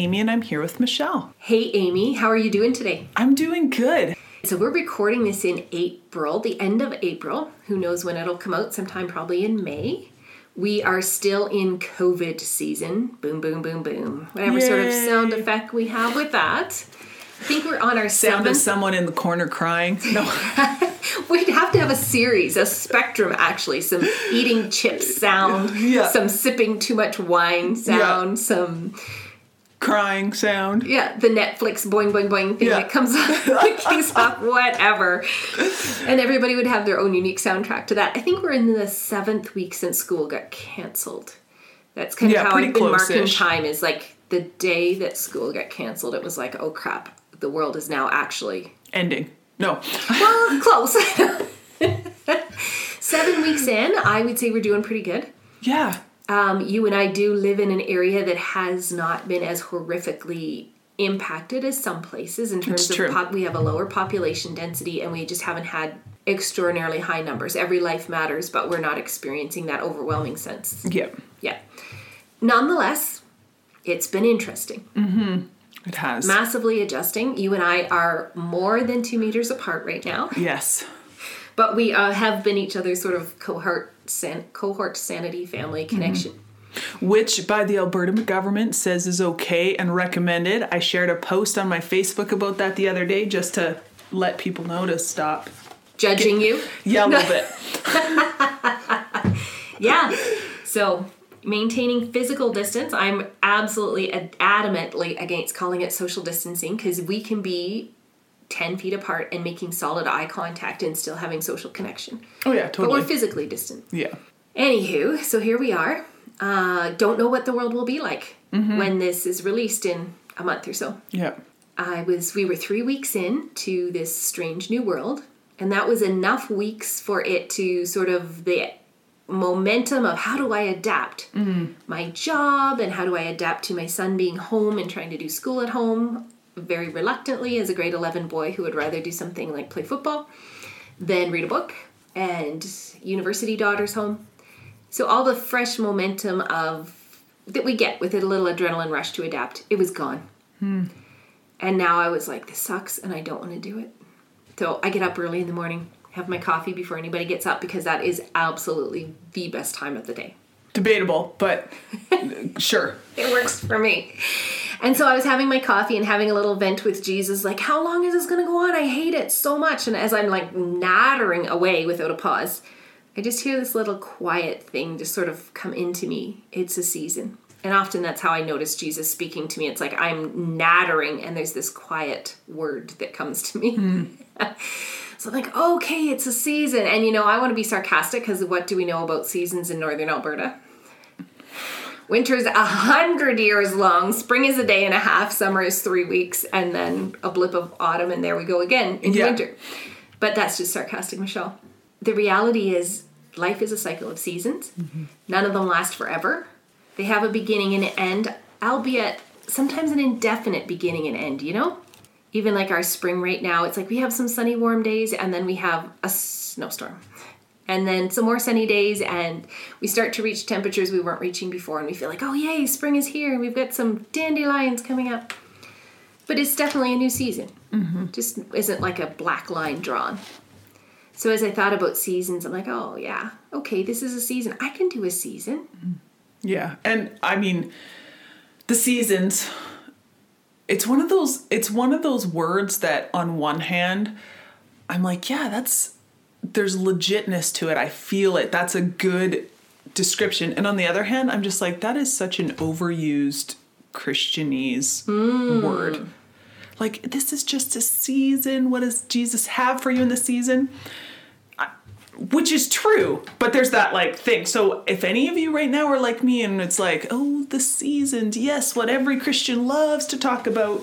Amy and I'm here with Michelle. Hey, Amy, how are you doing today? I'm doing good. So, we're recording this in April, the end of April. Who knows when it'll come out? Sometime probably in May. We are still in COVID season. Boom, boom, boom, boom. Whatever sort of sound effect we have with that. I think we're on our Sound of seventh. someone in the corner crying. No, We'd have to have a series, a spectrum actually. Some eating chips sound, Yeah. some sipping too much wine sound, some crying sound. Yeah, the Netflix boing boing boing thing Yeah. that comes up, kicks off, whatever. And everybody would have their own unique soundtrack to that. I think we're in the seventh week since school got canceled. That's kind Yeah, of how I've been marking time. Is like the day that school got canceled. It was like, oh crap, the world is now actually Ending. No. well close. Seven weeks in, I would say we're doing pretty good. Yeah. Um, you and I do live in an area that has not been as horrifically impacted as some places in terms of pop- we have a lower population density and we just haven't had extraordinarily high numbers. Every life matters, but we're not experiencing that overwhelming sense. Yeah. Yeah. Nonetheless, it's been interesting. It has. Massively adjusting. You and I are more than two meters apart right now, yes. But we uh, have been each other's sort of cohort san- cohort sanity family connection. Which, by the Alberta government, says is okay and recommended. I shared a post on my Facebook about that the other day just to let people know to stop. Judging you. Yeah, a little bit. Yeah. So maintaining physical distance, I'm absolutely adamantly against calling it social distancing because we can be 10 feet apart and making solid eye contact and still having social connection. Oh, yeah, totally. But we're physically distant. yeah. Anywho, so here we are. Uh, don't know what the world will be like when this is released in a month or so. Yeah. I was we were three weeks in to this strange new world, and that was enough weeks for it to sort of the momentum of how do I adapt my job and how do I adapt to my son being home and trying to do school at home very reluctantly as a grade 11 boy who would rather do something like play football than read a book and university daughters home so all the fresh momentum of that we get with a little adrenaline rush to adapt it was gone hmm. and now I was like, this sucks and I don't want to do it. So I get up early in the morning, have my coffee before anybody gets up because that is absolutely the best time of the day. Debatable, but sure. It works for me. And so I was having my coffee and having a little vent with Jesus, like, how long is this going to go on? I hate it so much. And as I'm like nattering away without a pause, I just hear this little quiet thing just sort of come into me. It's a season. And often that's how I notice Jesus speaking to me. It's like I'm nattering and there's this quiet word that comes to me. Hmm. so I'm like, okay, it's a season. And you know, I want to be sarcastic because what do we know about seasons in northern Alberta? Winter's a hundred years long. Spring is a day and a half. Summer is three weeks, and then a blip of autumn, and there we go again into Yeah. winter. But that's just sarcastic, Michelle. The reality is, life is a cycle of seasons. Mm-hmm. None of them last forever. They have a beginning and an end, albeit sometimes an indefinite beginning and end. You know, even like our spring right now, it's like we have some sunny, warm days, and then we have a snowstorm. And then some more sunny days and we start to reach temperatures we weren't reaching before and we feel like oh yay spring is here and we've got some dandelions coming up. But it's definitely a new season. Mm-hmm. Just isn't like a black line drawn. So as i thought about seasons i'm like oh yeah okay this is a season. I can do a season. Mm. Yeah. And I mean, the seasons, it's one of those it's one of those words that on one hand, I'm like, yeah, that's there's legitness to it. I feel it. That's a good description. And on the other hand, I'm just like, that is such an overused Christianese hmm. word. Like, this is just a season. What does Jesus have for you in the season? Which is true but there's that like thing. So if any of you right now are like me and it's like oh the seasons yes what every christian loves to talk about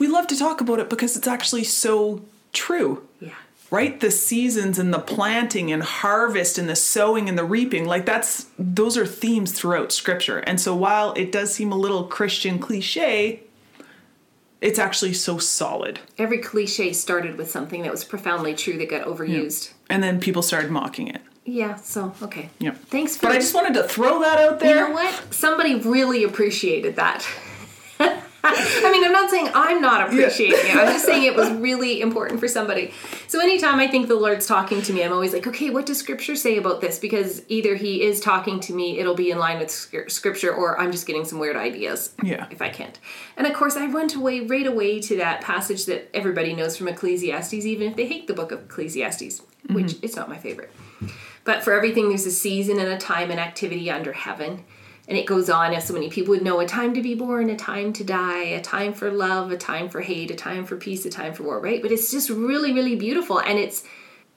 we love to talk about it because it's actually so true. Yeah. Right? The seasons and the planting and harvest and the sowing and the reaping like that's those are themes throughout scripture. And so while it does seem a little christian cliche it's actually so solid. Every cliche started with something that was profoundly true that got overused. And then people started mocking it. Yeah, so okay. Yep. thanks for but i just wanted to throw that out there. you know what? Somebody really appreciated that I mean, I'm not saying I'm not appreciating it. I'm just saying it was really important for somebody. So anytime I think the Lord's talking to me, I'm always like, okay, what does Scripture say about this? Because either He is talking to me, it'll be in line with Scripture, or I'm just getting some weird ideas. Yeah. If I can't. And of course, I went away right away to that passage that everybody knows from Ecclesiastes, even if they hate the book of Ecclesiastes, mm-hmm. which it's not my favorite. But for everything, there's a season and a time and activity under heaven and it goes on as so many people would know a time to be born a time to die a time for love a time for hate a time for peace a time for war right? But it's just really really beautiful. And it's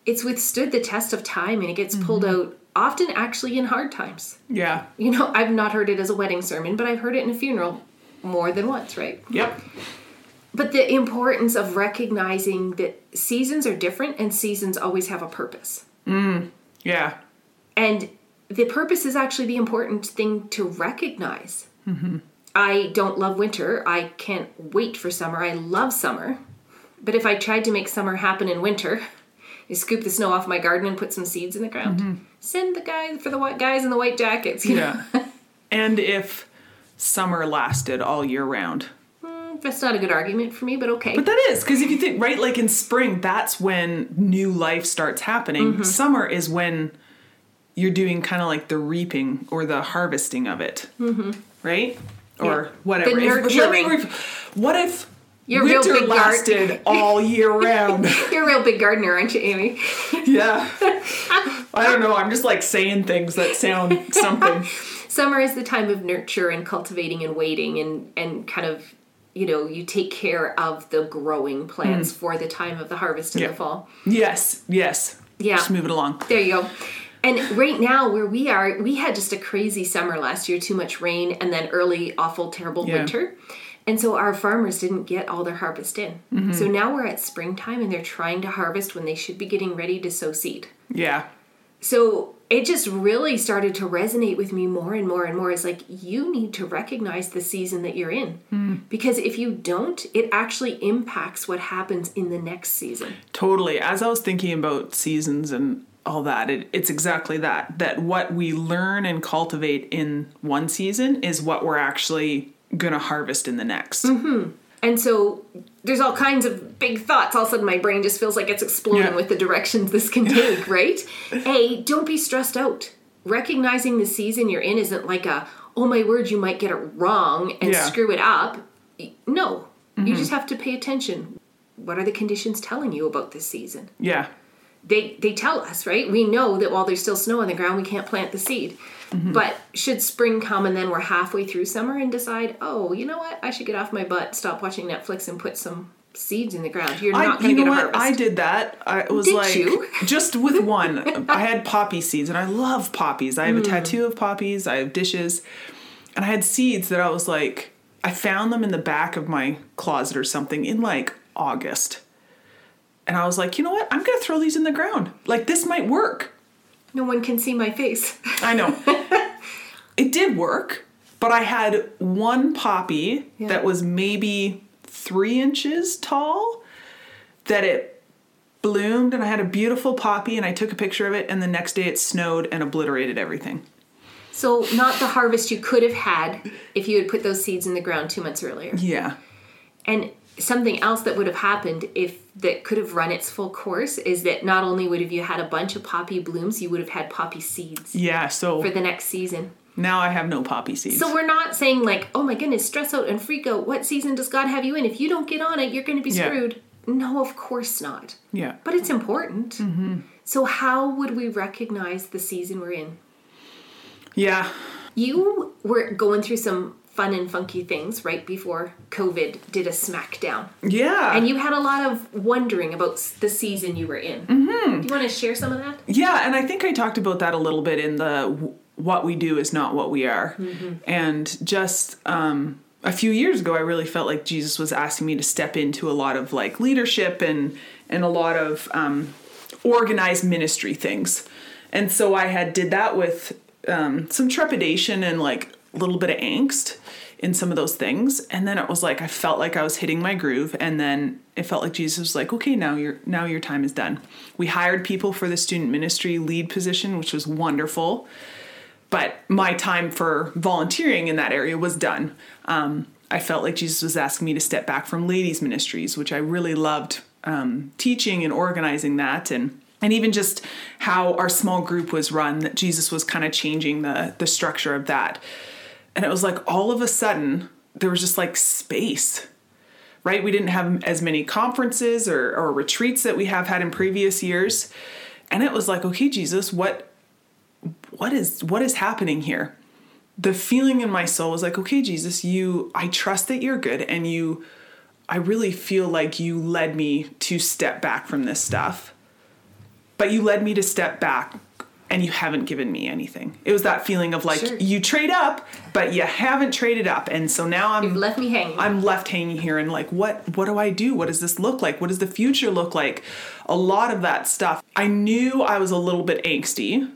it's withstood the test of time and it gets mm-hmm. pulled out often actually in hard times. Yeah. You know i've not heard it as a wedding sermon but i've heard it in a funeral more than once right? Yep. But the importance of recognizing that seasons are different and seasons always have a purpose. Mm. Yeah. And the purpose is actually the important thing to recognize. Mm-hmm. I don't love winter. I can't wait for summer. I love summer. But if I tried to make summer happen in winter, I scoop the snow off my garden and put some seeds in the ground. Mm-hmm. Send the guys for the white guys in the white jackets. You know? Yeah. and if summer lasted all year round. Mm, that's not a good argument for me, but okay. But that is because if you think right, like in spring, that's when new life starts happening. Mm-hmm. Summer is when you're doing kind of like the reaping or the harvesting of it, mm-hmm. right? Or yeah. whatever. The nurturing. If, what if you're winter real lasted gar- all year round? you're a real big gardener, aren't you, Amy? yeah. I don't know. I'm just like saying things that sound something. Summer is the time of nurture and cultivating and waiting and and kind of you know you take care of the growing plants mm. for the time of the harvest in yeah. the fall. Yes. Yes. Yeah. Just move it along. There you go. And right now, where we are, we had just a crazy summer last year, too much rain, and then early, awful, terrible yeah. winter. And so our farmers didn't get all their harvest in. Mm-hmm. So now we're at springtime and they're trying to harvest when they should be getting ready to sow seed. Yeah. So it just really started to resonate with me more and more and more. It's like you need to recognize the season that you're in. Mm. Because if you don't, it actually impacts what happens in the next season. Totally. As I was thinking about seasons and all that. It, it's exactly that. That what we learn and cultivate in one season is what we're actually going to harvest in the next. Mm-hmm. And so there's all kinds of big thoughts. All of a sudden, my brain just feels like it's exploding yeah. with the directions this can take, right? A, don't be stressed out. Recognizing the season you're in isn't like a, oh my word, you might get it wrong and yeah. screw it up. No, mm-hmm. you just have to pay attention. What are the conditions telling you about this season? Yeah they they tell us right? We know that while there's still snow on the ground we can't plant the seed. Mm-hmm. but should spring come and then we're halfway through summer and decide oh you know what? I should get off my butt stop watching netflix and put some seeds in the ground. You're not going to get a harvest i did that. I was did like you? just with one. I had poppy seeds and i love poppies. I have mm. a tattoo of poppies. I have dishes. And i had seeds that i was like i found them in the back of my closet or something in like august and I was like, you know what? I'm going to throw these in the ground. Like, this might work. No one can see my face. I know. it did work, but I had one poppy yeah. that was maybe three inches tall that it bloomed, and I had a beautiful poppy, and I took a picture of it, and the next day it snowed and obliterated everything. So, not the harvest you could have had if you had put those seeds in the ground two months earlier. Yeah. And something else that would have happened if that could have run its full course is that not only would have you had a bunch of poppy blooms, you would have had poppy seeds. Yeah, so for the next season. Now I have no poppy seeds. So we're not saying like, oh my goodness, stress out and freak out. What season does God have you in? If you don't get on it, you're going to be screwed. Yeah. No, of course not. Yeah. But it's important. Mm-hmm. So how would we recognize the season we're in? Yeah. You were going through some fun and funky things right before COVID did a smackdown. Yeah. And you had a lot of wondering about the season you were in. Mm-hmm. Do you want to share some of that? Yeah, and I think I talked about that a little bit in the what we do is not what we are. Mm-hmm. And just um, a few years ago, I really felt like Jesus was asking me to step into a lot of like leadership and and a lot of um, organized ministry things. And so I had did that with um, some trepidation and like a little bit of angst in some of those things. And then it was like i felt like i was hitting my groove. And then it felt like jesus was like okay now your now your time is done. We hired people for the student ministry lead position which was wonderful. But my time for volunteering in that area was done. Um, I felt like Jesus was asking me to step back from ladies' ministries, which I really loved um, teaching and organizing that. And and even just how our small group was run, that Jesus was kind of changing the the structure of that. And it was like all of a sudden there was just like space right? We didn't have as many conferences or, or retreats that we have had in previous years. And it was like, okay, Jesus, what what is what is happening here? The feeling in my soul was like, okay, Jesus, you I trust that you're good and you I really feel like you led me to step back from this stuff. But you led me to step back and you haven't given me anything. It was that feeling of like Sure. you trade up, but you haven't traded up. And so now I'm You've left me hanging. I'm left hanging here and like what what do I do? What does this look like? What does the future look like? A lot of that stuff. I knew I was a little bit angsty,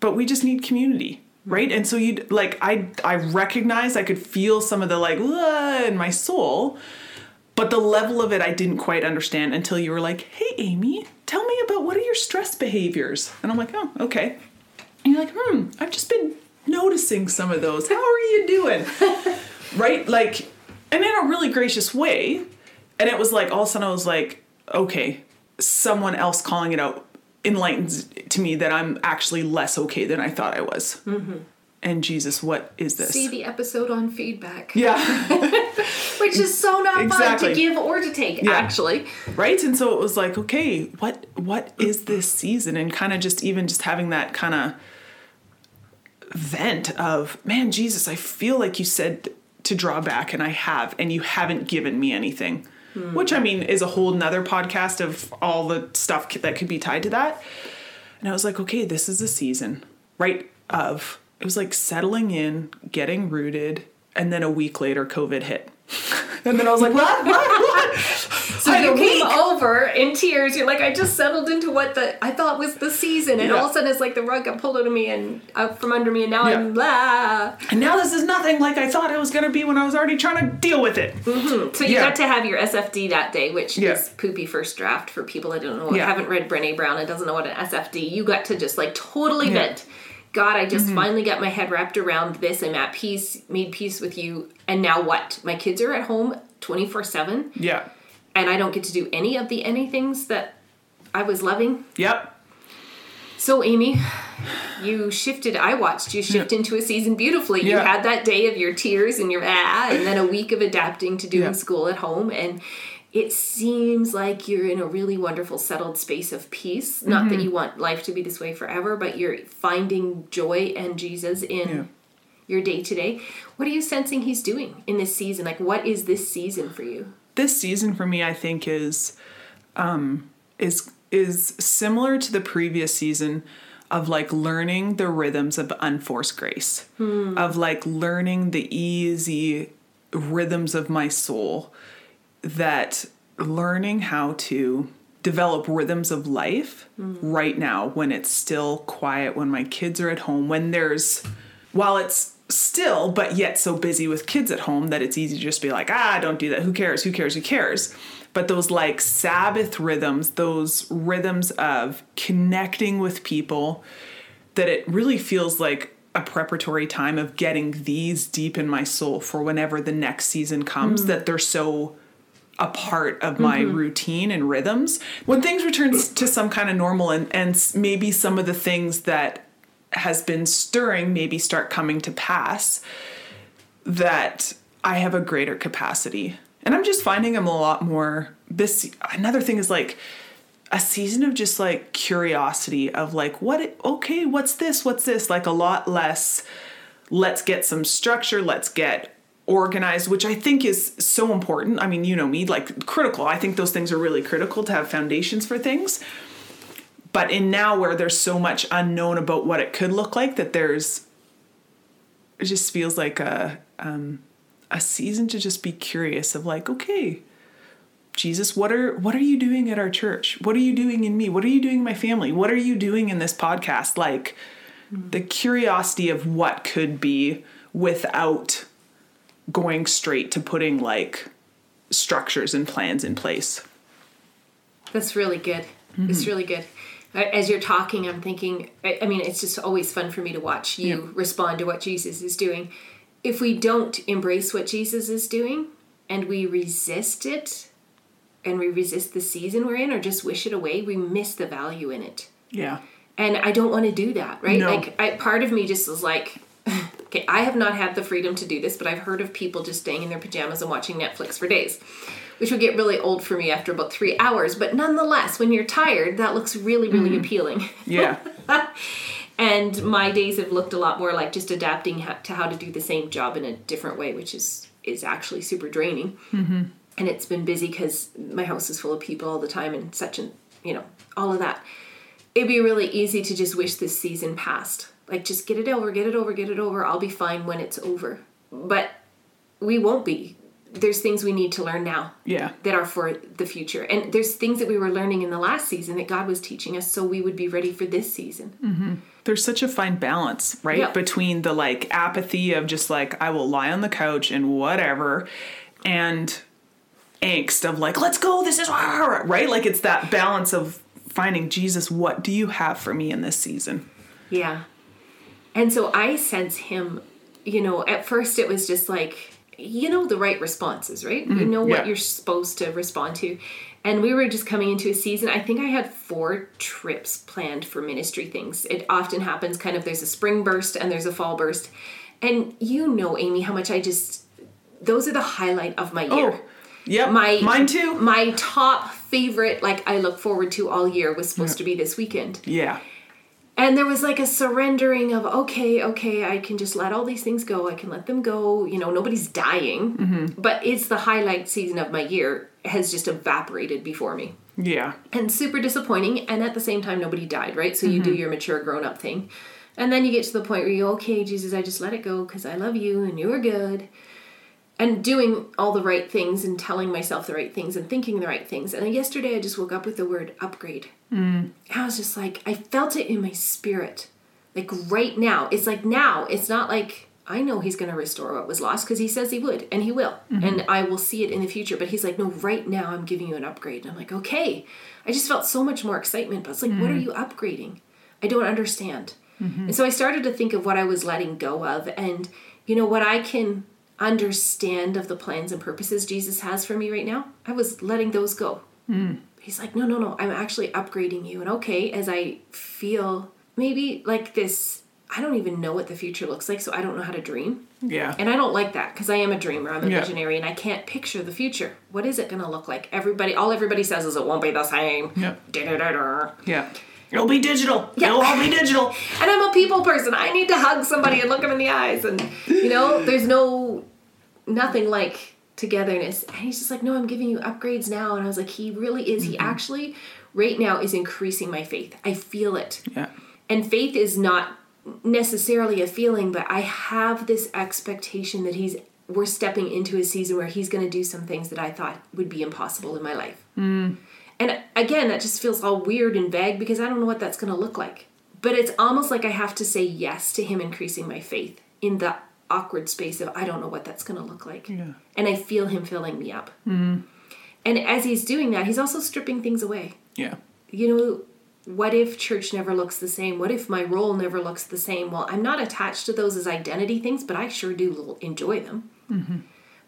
but we just need community, hmm. right? And so you like I I recognized I could feel some of the like in my soul, but the level of it I didn't quite understand until you were like, "Hey Amy, tell me about what are your stress behaviors?" And I'm like, "Oh, okay." And you're like, "Hmm, I've just been noticing some of those. How are you doing?" right? Like, and in a really gracious way. And it was like, all of a sudden, I was like, okay, someone else calling it out enlightens to me that I'm actually less okay than I thought I was. And Jesus, what is this? See the episode on feedback, yeah, which is so not Exactly. fun to give or to take. Yeah. Actually, right. And so it was like, okay, what what is this season? And kind of just even just having that kind of vent of, man, Jesus, I feel like you said to draw back, and I have, and you haven't given me anything. Hmm. Which I mean is a whole nother podcast of all the stuff that could be tied to that. And I was like, okay, this is a season, right? Of it was like settling in, getting rooted, and then a week later, COVID hit. and then I was like, what? What? What? so I you came week. over in tears. You're like, I just settled into what the I thought was the season, and Yeah. all of a sudden it's like the rug got pulled out of me and out from under me, and now Yeah. I'm blah. And now this is nothing like I thought it was going to be when I was already trying to deal with it. So you Yeah. got to have your SFD that day, which is poopy first draft for people that don't know. Haven't read Brene Brown and doesn't know what an SFD. You got to just like totally. Mm-hmm. vent. God, I just finally got my head wrapped around this. I'm at peace, made peace with you, and now what? My kids are at home 24 7, Yeah. and I don't get to do any of the anythings that I was loving. Yep. So, Amy, you shifted. I watched you shift into a season beautifully. You had that day of your tears and your ah, and then a week of adapting to doing Yeah. school at home. And it seems like you're in a really wonderful, settled space of peace. Not Mm-hmm. that you want life to be this way forever, but you're finding joy and Jesus in Yeah. your day to day. What are you sensing He's doing in this season? Like, what is this season for you? This season for me I think is um is is similar to the previous season of like learning the rhythms of unforced grace. Of like learning the easy rhythms of my soul that learning how to develop rhythms of life right now when it's still quiet when my kids are at home when there's while it's still but yet so busy with kids at home that it's easy to just be like ah don't do that. Who cares? Who cares? Who cares? But those like sabbath rhythms those rhythms of connecting with people that it really feels like a preparatory time of getting these deep in my soul for whenever the next season comes that they're so a part of my mm-hmm. routine and rhythms. When things return to some kind of normal and, and maybe some of the things that has been stirring maybe start coming to pass, that I have a greater capacity. And I'm just finding I'm a lot more this another thing is like a season of just like curiosity of like what okay, what's this? What's this? Like a lot less let's get some structure, let's get organized, which I think is so important. I mean, you know me, like critical. I think those things are really critical to have foundations for things. But in now where there's so much unknown about what it could look like, that there's it just feels like a um, a season to just be curious of like, okay, Jesus, what are what are you doing at our church? What are you doing in me? What are you doing in my family? What are you doing in this podcast? Like the curiosity of what could be without going straight to putting like structures and plans in place. That's really good. Mm-hmm. It's really good. As you're talking, I'm thinking, I mean, it's just always fun for me to watch you Yeah. respond to what Jesus is doing. if we don't embrace what Jesus is doing and we resist it and we resist the season we're in or just wish it away, we miss the value in it. Yeah. And I don't want to do that, right? No. Like I, part of me just was like okay, I have not had the freedom to do this, but I've heard of people just staying in their pajamas and watching Netflix for days. Which would get really old for me after about three hours, but nonetheless, when you're tired, that looks really, really appealing. Yeah. and my days have looked a lot more like just adapting to how to do the same job in a different way which is is actually super draining mm-hmm. and it's been busy because my house is full of people all the time and such and you know all of that it'd be really easy to just wish this season passed like just get it over get it over get it over i'll be fine when it's over but we won't be there's things we need to learn now Yeah. that are for the future. And there's things that we were learning in the last season that God was teaching us so we would be ready for this season. Mm-hmm. There's such a fine balance, right? Yeah. Between the like apathy of just like, I will lie on the couch and whatever, and angst of like, let's go, this is right? Like it's that balance of finding Jesus, what do you have for me in this season? Yeah. And so I sense him, you know, at first it was just like, you know, the right responses, right? you mm-hmm. know what yeah. you're supposed to respond to. And we were just coming into a season. I think I had four trips planned for ministry things. It often happens kind of there's a spring burst and there's a fall burst. And you know, Amy, how much I just, those are the highlight of my oh, year. Oh, yep. my mine too. My top favorite, like I look forward to all year, was supposed to be this weekend. Yeah. And there was like a surrendering of, okay, okay, I can just let all these things go. I can let them go. You know, nobody's dying. Mm-hmm. But it's the highlight season of my year has just evaporated before me. Yeah. And super disappointing. And at the same time, nobody died, right? So you do your mature grown up thing. And then you get to the point where you, okay, Jesus, I just let it go because I love you and you are good. And doing all the right things and telling myself the right things and thinking the right things. And then yesterday I just woke up with the word upgrade. Mm. I was just like, I felt it in my spirit. Like right now. It's like now. It's not like I know he's going to restore what was lost because he says he would and he will. Mm-hmm. And I will see it in the future. But he's like, no, right now I'm giving you an upgrade. And I'm like, okay. I just felt so much more excitement. But it's like, what are mm. you upgrading? I don't understand. Mm-hmm. And so I started to think of what I was letting go of and, you know, what I can understand of the plans and purposes Jesus has for me right now. I was letting those go. Hmm. He's like, no, no, no, I'm actually upgrading you. And okay, as I feel maybe like this, I don't even know what the future looks like, so I don't know how to dream. Yeah. And I don't like that because I am a dreamer, I'm a Yeah. visionary, and I can't picture the future. What is it going to look like? Everybody, all everybody says is it won't be the same. Yeah. Da-da-da-da. Yeah. It'll be digital. Yeah. It'll all be digital. And I'm a people person. I need to hug somebody and look them in the eyes. And, you know, there's no, nothing like togetherness. And he's just like, no, I'm giving you upgrades now. And I was like, he really is. He mm-hmm. actually, right now, is increasing my faith. I feel it. Yeah. And faith is not necessarily a feeling, but I have this expectation that he's, we're stepping into a season where he's going to do some things that I thought would be impossible in my life. Mm. And again, that just feels all weird and vague because I don't know what that's going to look like. But it's almost like I have to say yes to him increasing my faith in the awkward space of I don't know what that's going to look like. Yeah. And I feel him filling me up. Mm-hmm. And as he's doing that, he's also stripping things away. Yeah. You know, what if church never looks the same? What if my role never looks the same? Well, I'm not attached to those as identity things, but I sure do enjoy them. Mm-hmm.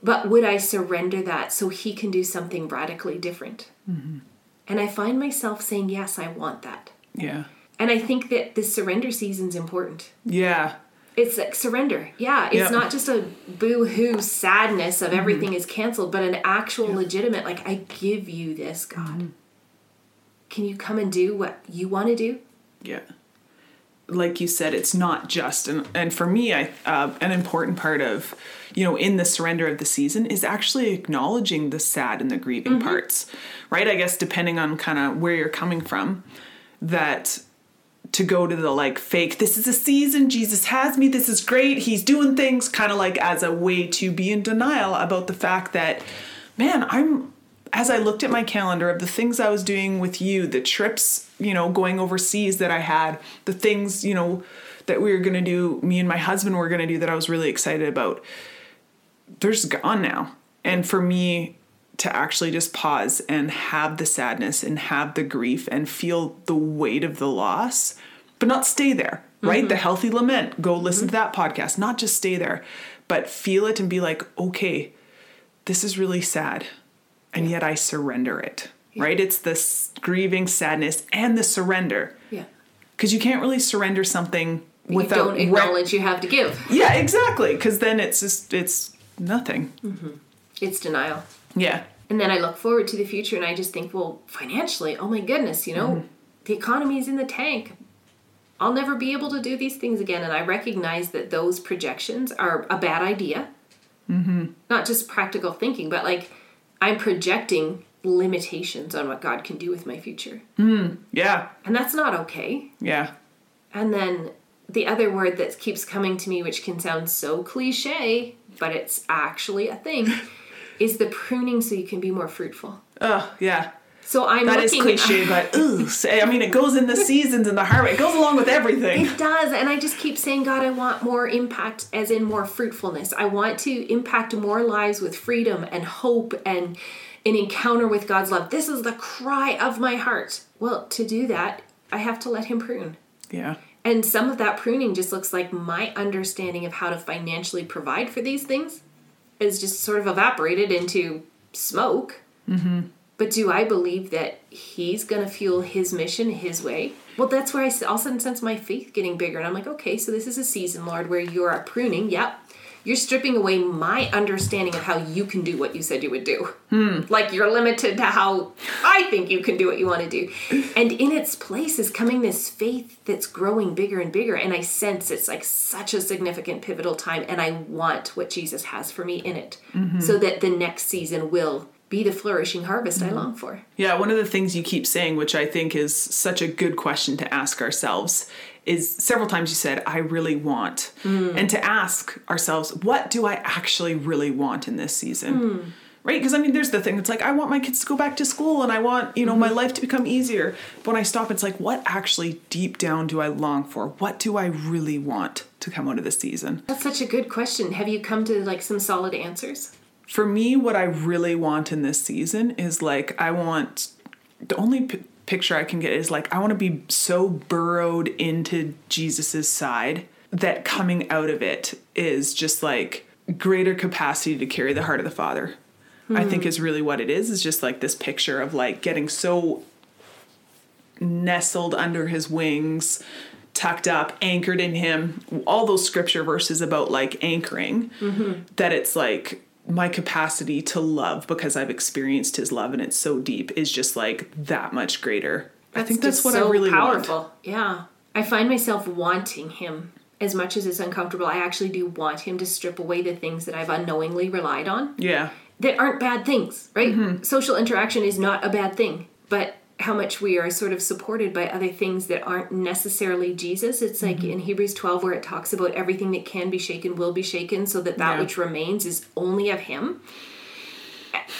But would I surrender that so he can do something radically different? Mm-hmm. And I find myself saying, Yes, I want that. Yeah. And I think that this surrender season's important. Yeah. It's like surrender. Yeah, it's Yeah. not just a boo hoo sadness of mm-hmm. everything is canceled, but an actual legitimate, like, I give you this, God. Mm-hmm. Can you come and do what you want to do? Yeah. Like you said, it's not just and and for me, I uh, an important part of you know in the surrender of the season is actually acknowledging the sad and the grieving mm-hmm. parts, right? I guess depending on kind of where you're coming from, that to go to the like fake this is a season jesus has me this is great he's doing things kind of like as a way to be in denial about the fact that man i'm as i looked at my calendar of the things i was doing with you the trips you know going overseas that i had the things you know that we were going to do me and my husband were going to do that i was really excited about they're just gone now. And for me to actually just pause and have the sadness and have the grief and feel the weight of the loss, but not stay there, right? The mm-hmm. healthy lament, go listen to that podcast, not just stay there, but feel it and be like, okay, this is really sad. And yet I surrender it. Right? It's this grieving sadness and the surrender. Yeah. Because you can't really surrender something You without don't acknowledge you have to give. yeah, exactly. Because then it's just it's nothing. Mm-hmm. It's denial. Yeah. And then I look forward to the future and I just think, well, financially, oh my goodness, you know, the economy's in the tank. I'll never be able to do these things again. And I recognize that those projections are a bad idea. Mm-hmm. Not just practical thinking, but like I'm projecting limitations on what God can do with my future. Yeah. And that's not okay. Yeah. And then the other word that keeps coming to me, which can sound so cliche, but it's actually a thing, is the pruning so you can be more fruitful. Oh, yeah. So I'm That is cliche, but ooh, I mean, it goes in the seasons and the harvest. It goes along with everything. It does, and I just keep saying, God, I want more impact, as in more fruitfulness. I want to impact more lives with freedom and hope and an encounter with God's love. This is the cry of my heart. Well, to do that, I have to let Him prune. Yeah. And some of that pruning just looks like my understanding of how to financially provide for these things is just sort of evaporated into smoke. Mm-hmm. But do I believe that he's going to fuel his mission his way? Well, that's where I all of a sudden sense my faith getting bigger. And I'm like, okay, so this is a season, Lord, where you're pruning. Yep. You're stripping away my understanding of how you can do what you said you would do. Hmm. Like you're limited to how I think you can do what you want to do. And in its place is coming this faith that's growing bigger and bigger. And I sense it's like such a significant pivotal time. And I want what Jesus has for me in it mm-hmm. so that the next season will be the flourishing harvest I mm-hmm. long for. Yeah, one of the things you keep saying, which I think is such a good question to ask ourselves, is several times you said, I really want. Mm. And to ask ourselves, what do I actually really want in this season? Mm. Right? Because I mean, there's the thing, it's like, I want my kids to go back to school and I want, you know, my mm-hmm. life to become easier. But when I stop, it's like, what actually deep down do I long for? What do I really want to come out of this season? That's such a good question. Have you come to like some solid answers? For me, what I really want in this season is like I want the only p- picture I can get is like I want to be so burrowed into Jesus's side that coming out of it is just like greater capacity to carry the heart of the Father. I think hmm. is really what it is. Is just like this picture of like getting so nestled under his wings, tucked up, anchored in him. All those scripture verses about like anchoring, mm-hmm. that it's like my capacity to love because I've experienced his love and it's so deep is just like that much greater. I think that's what so I really powerful. want. Yeah. I find myself wanting him as much as it's uncomfortable. I actually do want him to strip away the things that I've unknowingly relied on Yeah. that aren't bad things, right? Mm-hmm. Social interaction is not a bad thing, but how much we are sort of supported by other things that aren't necessarily Jesus. It's like Mm-hmm. in Hebrews 12 where it talks about everything that can be shaken will be shaken so that that Yeah. which remains is only of him.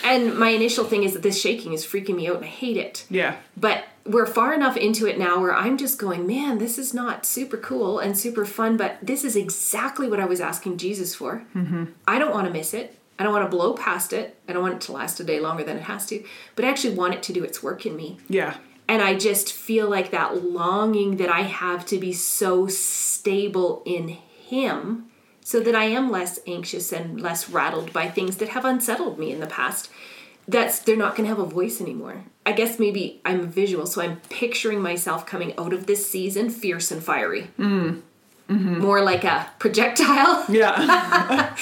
And my initial thing is that this shaking is freaking me out and I hate it. Yeah. But we're far enough into it now where I'm just going, man, this is not super cool and super fun, but this is exactly what I was asking Jesus for. Mm-hmm. I don't want to miss it. I don't want to blow past it. I don't want it to last a day longer than it has to, but I actually want it to do its work in me. Yeah. And I just feel like that longing that I have to be so stable in Him so that I am less anxious and less rattled by things that have unsettled me in the past. That's they're not going to have a voice anymore. I guess maybe I'm visual, so I'm picturing myself coming out of this season fierce and fiery. Mm. Mm-hmm. More like a projectile. Yeah.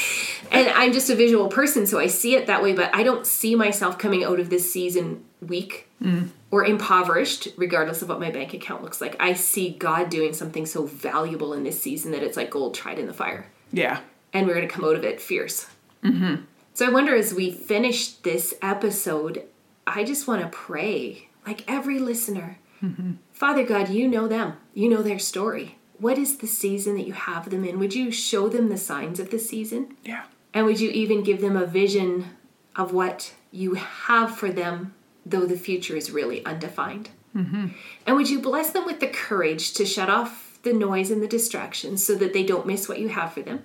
And I'm just a visual person, so I see it that way, but I don't see myself coming out of this season weak mm. or impoverished, regardless of what my bank account looks like. I see God doing something so valuable in this season that it's like gold tried in the fire. yeah. And we're going to come out of it fierce. Mm-hmm. So I wonder as we finish this episode, I just want to pray, like every listener. Mm-hmm. Father God, you know them, you know their story. What is the season that you have them in? Would you show them the signs of the season? Yeah. And would you even give them a vision of what you have for them, though the future is really undefined? Mm-hmm. And would you bless them with the courage to shut off the noise and the distractions so that they don't miss what you have for them?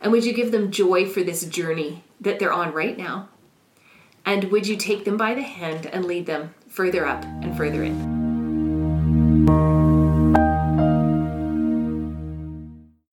And would you give them joy for this journey that they're on right now? And would you take them by the hand and lead them further up and further in?